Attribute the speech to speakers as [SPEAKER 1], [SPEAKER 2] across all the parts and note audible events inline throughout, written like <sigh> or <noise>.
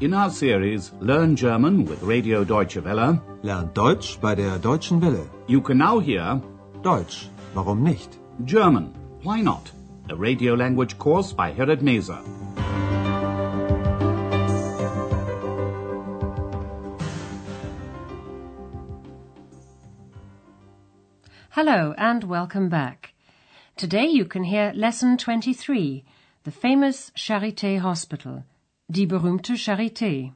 [SPEAKER 1] In our series Learn German with Radio Deutsche Welle,
[SPEAKER 2] Lernt Deutsch bei der Deutschen Welle.
[SPEAKER 1] you can now hear
[SPEAKER 2] Deutsch, warum nicht?
[SPEAKER 1] German, Why Not? A radio language course by Herrad Meese.
[SPEAKER 3] Hello and welcome back. Today you can hear Lesson 23, the famous Charité Hospital, Die berühmte Charité.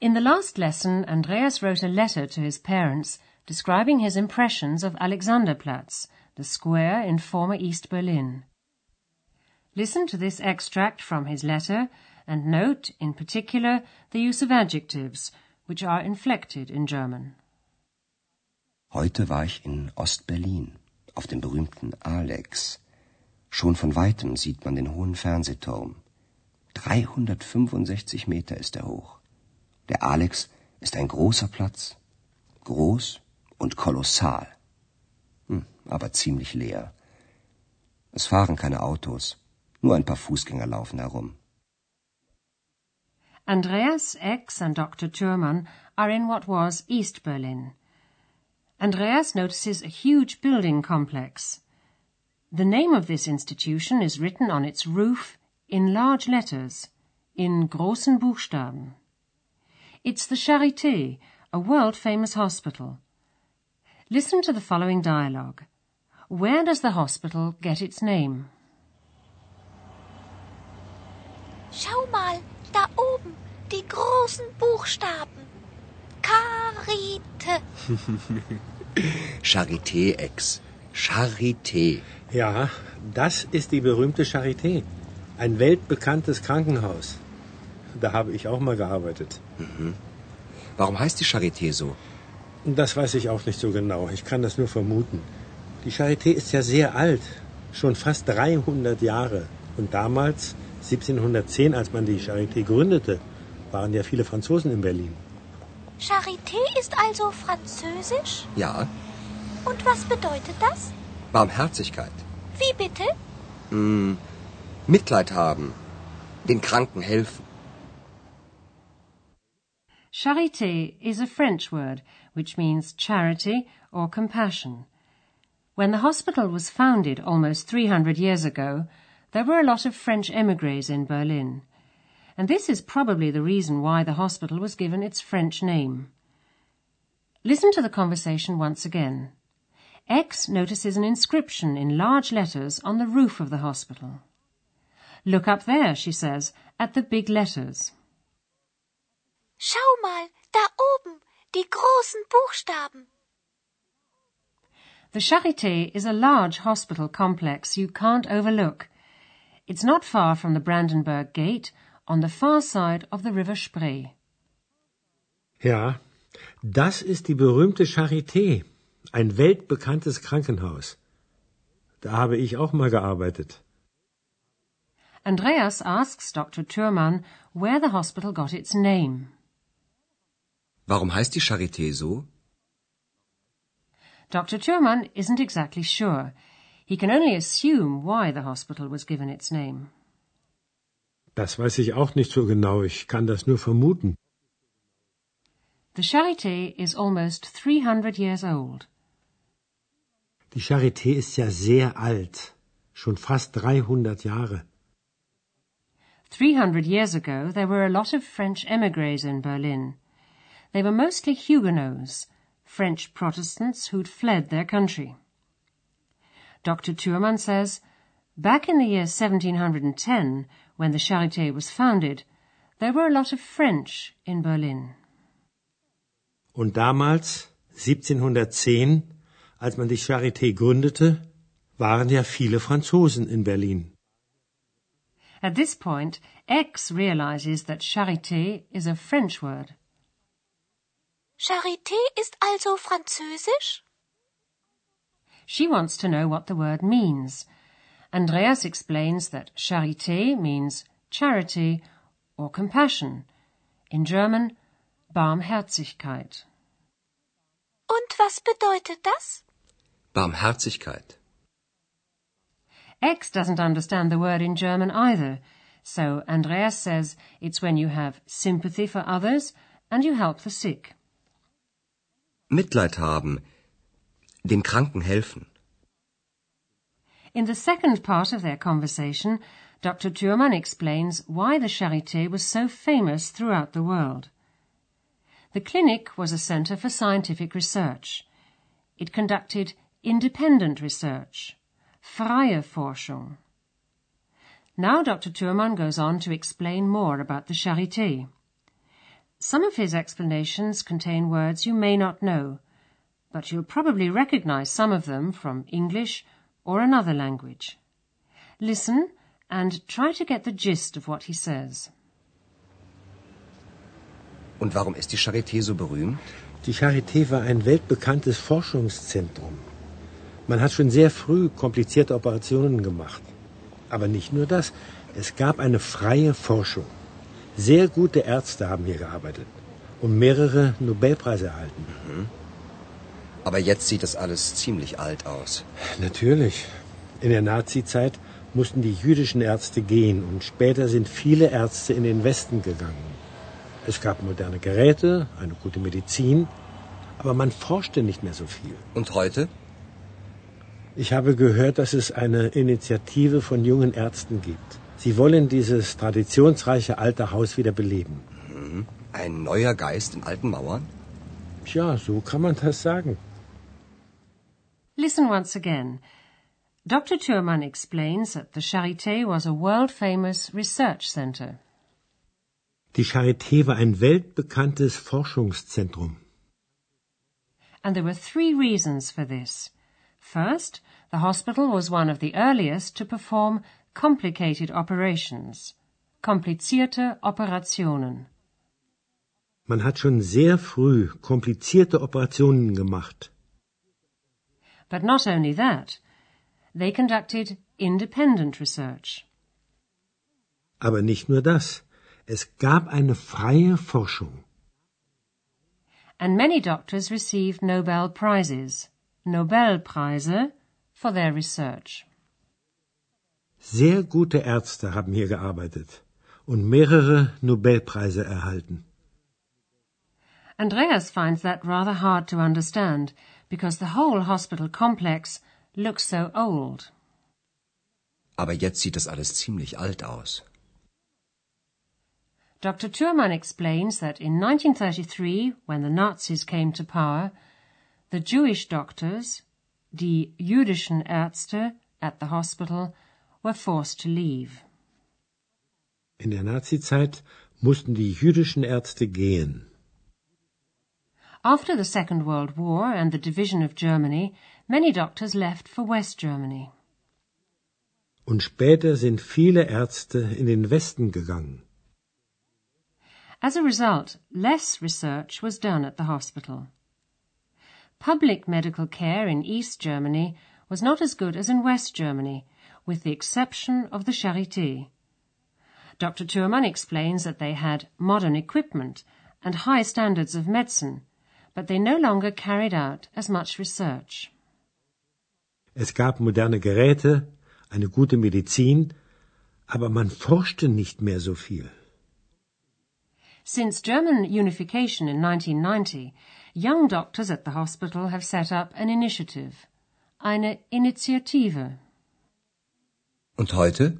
[SPEAKER 3] In the last lesson, Andreas wrote a letter to his parents describing his impressions of Alexanderplatz, the square in former East Berlin. Listen to this extract from his letter and note, in particular, the use of adjectives, which are inflected in German.
[SPEAKER 4] Heute war ich in Ostberlin, auf dem berühmten Alex. Schon von weitem sieht man den hohen Fernsehturm. 365 Meter ist er hoch. Der Alex ist ein großer Platz. Groß und kolossal. Hm, aber ziemlich leer. Es fahren keine Autos. Nur ein paar Fußgänger laufen herum.
[SPEAKER 3] Andreas, X, and Dr. Thurman are in what was East Berlin. Andreas notices a huge building complex. The name of this institution is written on its roof in large letters, in großen Buchstaben. It's the Charité, a world-famous hospital. Listen to the following dialogue. Where does the hospital get its name?
[SPEAKER 5] Schau mal, da oben, die großen Buchstaben. Charité. <laughs>
[SPEAKER 4] Charité, Ex. Charité.
[SPEAKER 6] Ja, das ist die berühmte Charité. Ein weltbekanntes Krankenhaus. Da habe ich auch mal gearbeitet.
[SPEAKER 4] Warum heißt die Charité so?
[SPEAKER 6] Das weiß ich auch nicht so genau. Ich kann das nur vermuten. Die Charité ist ja sehr alt. Schon fast 300 Jahre. Und damals, 1710, als man die Charité gründete, waren ja viele Franzosen in Berlin.
[SPEAKER 5] Charité ist also französisch?
[SPEAKER 4] Ja,
[SPEAKER 5] Und was bedeutet das?
[SPEAKER 4] Barmherzigkeit.
[SPEAKER 5] Wie bitte?
[SPEAKER 4] Hm, Mitleid haben. Den Kranken helfen.
[SPEAKER 3] Charité is a French word which means charity or compassion. When the hospital was founded almost 300 years ago, there were a lot of French emigres in Berlin. And this is probably the reason why the hospital was given its French name. Listen to the conversation once again. Ex notices an inscription in large letters on the roof of the hospital. Look up there, she says, at the big letters.
[SPEAKER 5] Schau mal, da oben, die großen Buchstaben.
[SPEAKER 3] The Charité is a large hospital complex you can't overlook. It's not far from the Brandenburg Gate on the far side of the River Spree.
[SPEAKER 6] Ja, das ist die berühmte Charité. Ein weltbekanntes Krankenhaus. Da habe ich auch mal gearbeitet.
[SPEAKER 3] Andreas asks Dr. Thürmann where the hospital got its name.
[SPEAKER 4] Warum heißt die Charité so?
[SPEAKER 3] Dr. Thürmann isn't exactly sure. He can only assume why the hospital was given its name.
[SPEAKER 6] Das weiß ich auch nicht so genau. Ich kann das nur vermuten.
[SPEAKER 3] The Charité is almost 300 years old.
[SPEAKER 6] Die Charité ist ja sehr alt. Schon fast 300 Jahre.
[SPEAKER 3] 300 years ago, there were a lot of French emigres in Berlin. They were mostly Huguenots, French Protestants who'd fled their country. Dr. Thürmann says, back in the year 1710, when the Charité was founded, there were a lot of French in Berlin.
[SPEAKER 6] Und damals, 1710, als man die Charité gründete, waren ja viele Franzosen in Berlin.
[SPEAKER 3] At this point, Ex realizes that Charité is a French word.
[SPEAKER 5] Charité ist also französisch?
[SPEAKER 3] She wants to know what the word means. Andreas explains that Charité means charity or compassion. In German, Barmherzigkeit.
[SPEAKER 5] Und was bedeutet das?
[SPEAKER 4] Barmherzigkeit.
[SPEAKER 3] Ex doesn't understand the word in German either, So Andreas says it's when you have sympathy for others and you help the sick.
[SPEAKER 4] Mitleid haben. Den Kranken helfen.
[SPEAKER 3] In the second part of their conversation, Dr. Thürmann explains why the Charité was so famous throughout the world. The clinic was a center for scientific research. It conducted independent research, freie Forschung. Now Dr. Thürmann goes on to explain more about the Charité. Some of his explanations contain words you may not know, but you'll probably recognize some of them from English or another language. Listen and try to get the gist of what he says.
[SPEAKER 4] Und warum ist die Charité so berühmt?
[SPEAKER 6] Die Charité war ein weltbekanntes Forschungszentrum. Man hat schon sehr früh komplizierte Operationen gemacht. Aber nicht nur das, es gab eine freie Forschung. Sehr gute Ärzte haben hier gearbeitet und mehrere Nobelpreise erhalten.
[SPEAKER 4] Mhm. Aber jetzt sieht das alles ziemlich alt aus.
[SPEAKER 6] Natürlich. In der Nazizeit mussten die jüdischen Ärzte gehen und später sind viele Ärzte in den Westen gegangen. Es gab moderne Geräte, eine gute Medizin, aber man forschte nicht mehr so viel.
[SPEAKER 4] Und heute?
[SPEAKER 6] Ich habe gehört, dass es eine Initiative von jungen Ärzten gibt. Sie wollen dieses traditionsreiche alte Haus wieder beleben.
[SPEAKER 4] Mhm. Ein neuer Geist in alten Mauern?
[SPEAKER 6] Tja, so kann man das sagen.
[SPEAKER 3] Listen once again. Dr. Thürmann explains that the Charité was a world-famous research center.
[SPEAKER 6] Die Charité war ein weltbekanntes Forschungszentrum.
[SPEAKER 3] And there were three reasons for this. First, the hospital was one of the earliest to perform complicated operations. Komplizierte Operationen.
[SPEAKER 6] Man hat schon sehr früh komplizierte Operationen gemacht.
[SPEAKER 3] But not only that, they conducted independent research.
[SPEAKER 6] Aber nicht nur das. Es gab eine freie Forschung.
[SPEAKER 3] And many doctors received Nobel prizes. Nobelpreise for their research.
[SPEAKER 6] Sehr gute Ärzte haben hier gearbeitet und mehrere Nobelpreise erhalten.
[SPEAKER 3] Andreas finds that rather hard to understand because the whole hospital complex looks so old.
[SPEAKER 4] Aber jetzt sieht das alles ziemlich alt aus.
[SPEAKER 3] Dr. Thürmann explains that in 1933, when the Nazis came to power, the Jewish doctors, die jüdischen Ärzte at the hospital, were forced to leave.
[SPEAKER 6] In der Nazizeit mussten die jüdischen Ärzte gehen.
[SPEAKER 3] After the Second World War and the division of Germany, many doctors left for West Germany.
[SPEAKER 6] Und später sind viele Ärzte in den Westen gegangen.
[SPEAKER 3] As a result, less research was done at the hospital. Public medical care in East Germany was not as good as in West Germany, with the exception of the Charité. Dr. Thürmann explains that they had modern equipment and high standards of medicine, but they no longer carried out as much research.
[SPEAKER 6] Es gab moderne Geräte, eine gute Medizin, aber man forschte nicht mehr so viel.
[SPEAKER 3] Since German unification in 1990, young doctors at the hospital have set up an initiative, eine Initiative.
[SPEAKER 4] Und heute?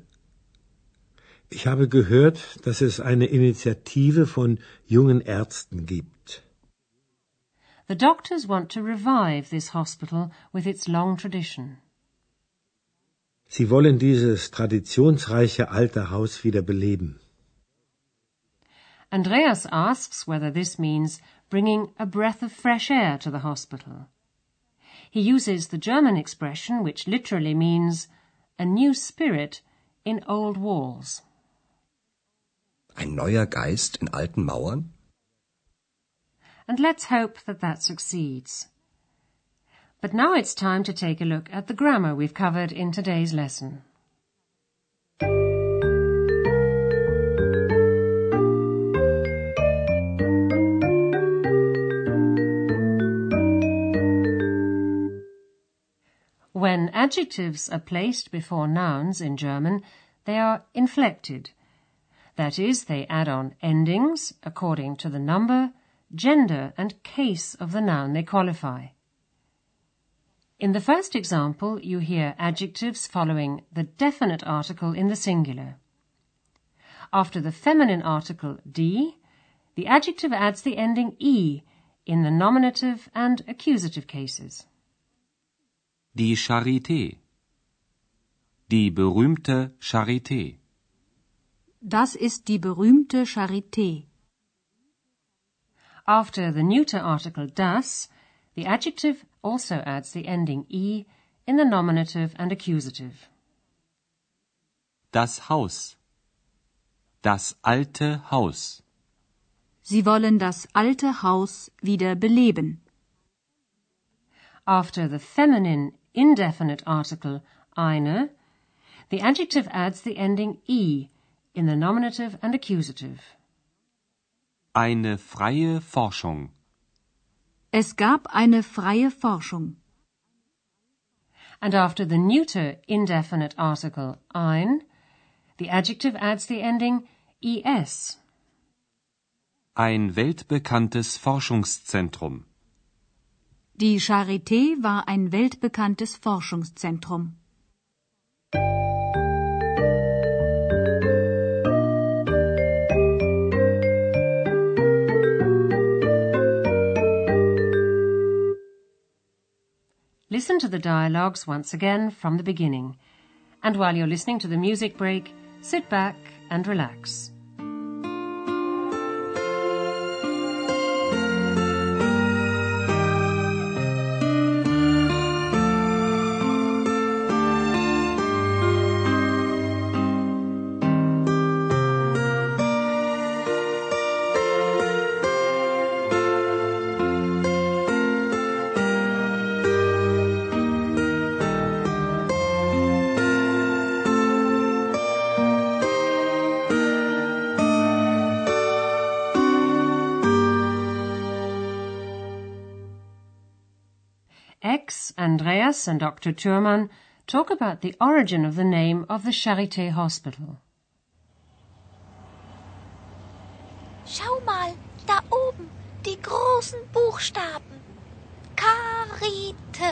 [SPEAKER 6] Ich habe gehört, dass es eine Initiative von jungen Ärzten gibt.
[SPEAKER 3] The doctors want to revive this hospital with its long tradition.
[SPEAKER 6] Sie wollen dieses traditionsreiche alte Haus wieder beleben.
[SPEAKER 3] Andreas asks whether this means bringing a breath of fresh air to the hospital. He uses the German expression which literally means a new spirit in old walls.
[SPEAKER 4] Ein neuer Geist in alten Mauern?
[SPEAKER 3] And let's hope that that succeeds. But now it's time to take a look at the grammar we've covered in today's lesson. When adjectives are placed before nouns in German, they are inflected, That is, they add on endings according to the number, gender, and case of the noun they qualify. In the first example, you hear adjectives following the definite article in the singular. After the feminine article die, the adjective adds the ending e in the nominative and accusative cases.
[SPEAKER 7] Die Charité. Die berühmte Charité.
[SPEAKER 8] Das ist die berühmte Charité.
[SPEAKER 3] After the neuter article das, the adjective also adds the ending e in the nominative and accusative.
[SPEAKER 7] Das Haus. Das alte Haus.
[SPEAKER 8] Sie wollen das alte Haus wieder beleben.
[SPEAKER 3] After the feminine indefinite article eine, the adjective adds the ending e in the nominative and accusative.
[SPEAKER 7] Eine freie Forschung.
[SPEAKER 8] Es gab eine freie Forschung.
[SPEAKER 3] And after the neuter indefinite article ein, the adjective adds the ending es.
[SPEAKER 7] Ein weltbekanntes Forschungszentrum.
[SPEAKER 8] Die Charité war ein weltbekanntes Forschungszentrum.
[SPEAKER 3] Listen to the dialogues once again from the beginning. And while you're listening to the music break, sit back and relax. Andreas, and Dr. Thürmann talk about the origin of the name of the Charité Hospital.
[SPEAKER 5] Schau mal, da oben, die großen Buchstaben. Karite.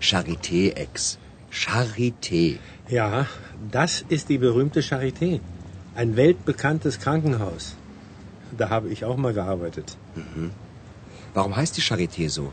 [SPEAKER 4] Charité, <laughs> Ex. Charité.
[SPEAKER 6] Ja, das ist die berühmte Charité. Ein weltbekanntes Krankenhaus. Da habe ich auch mal gearbeitet.
[SPEAKER 4] Warum heißt die Charité so?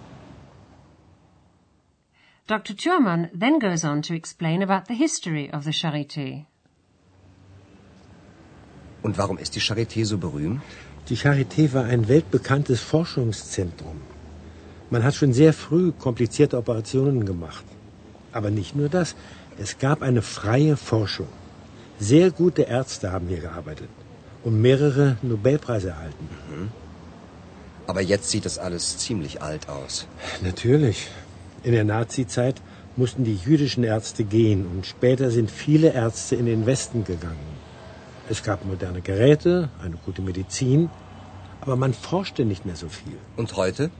[SPEAKER 3] Dr. Thürmann then goes on to explain about the history of the Charité.
[SPEAKER 4] Und warum ist die Charité so berühmt?
[SPEAKER 6] Die Charité war ein weltbekanntes Forschungszentrum. Man hat schon sehr früh komplizierte Operationen gemacht. Aber nicht nur das. Es gab eine freie Forschung. Sehr gute Ärzte haben hier gearbeitet und mehrere Nobelpreise erhalten.
[SPEAKER 4] Aber jetzt sieht das alles ziemlich alt aus.
[SPEAKER 6] Natürlich. In der Nazizeit mussten die jüdischen Ärzte gehen und später sind viele Ärzte in den Westen gegangen. Es gab moderne Geräte, eine gute Medizin, aber man forschte nicht mehr so viel.
[SPEAKER 4] Und heute?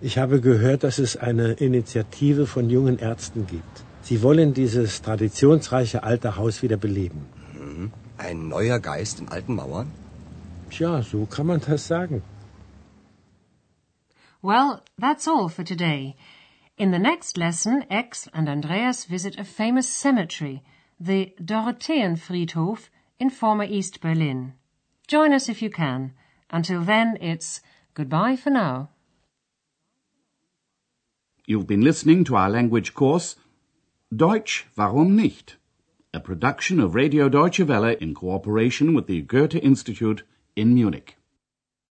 [SPEAKER 6] Ich habe gehört, dass es eine Initiative von jungen Ärzten gibt. Sie wollen dieses traditionsreiche alte Haus wieder beleben.
[SPEAKER 4] Ein neuer Geist in alten Mauern?
[SPEAKER 6] Tja, so kann man das sagen.
[SPEAKER 3] Well, that's all for today. In the next lesson, Ex and Andreas visit a famous cemetery, the Dorotheenfriedhof in former East Berlin. Join us if you can. Until then, it's goodbye for now.
[SPEAKER 1] You've been listening to our language course, Deutsch, warum nicht? A production of Radio Deutsche Welle in cooperation with the Goethe Institute in Munich.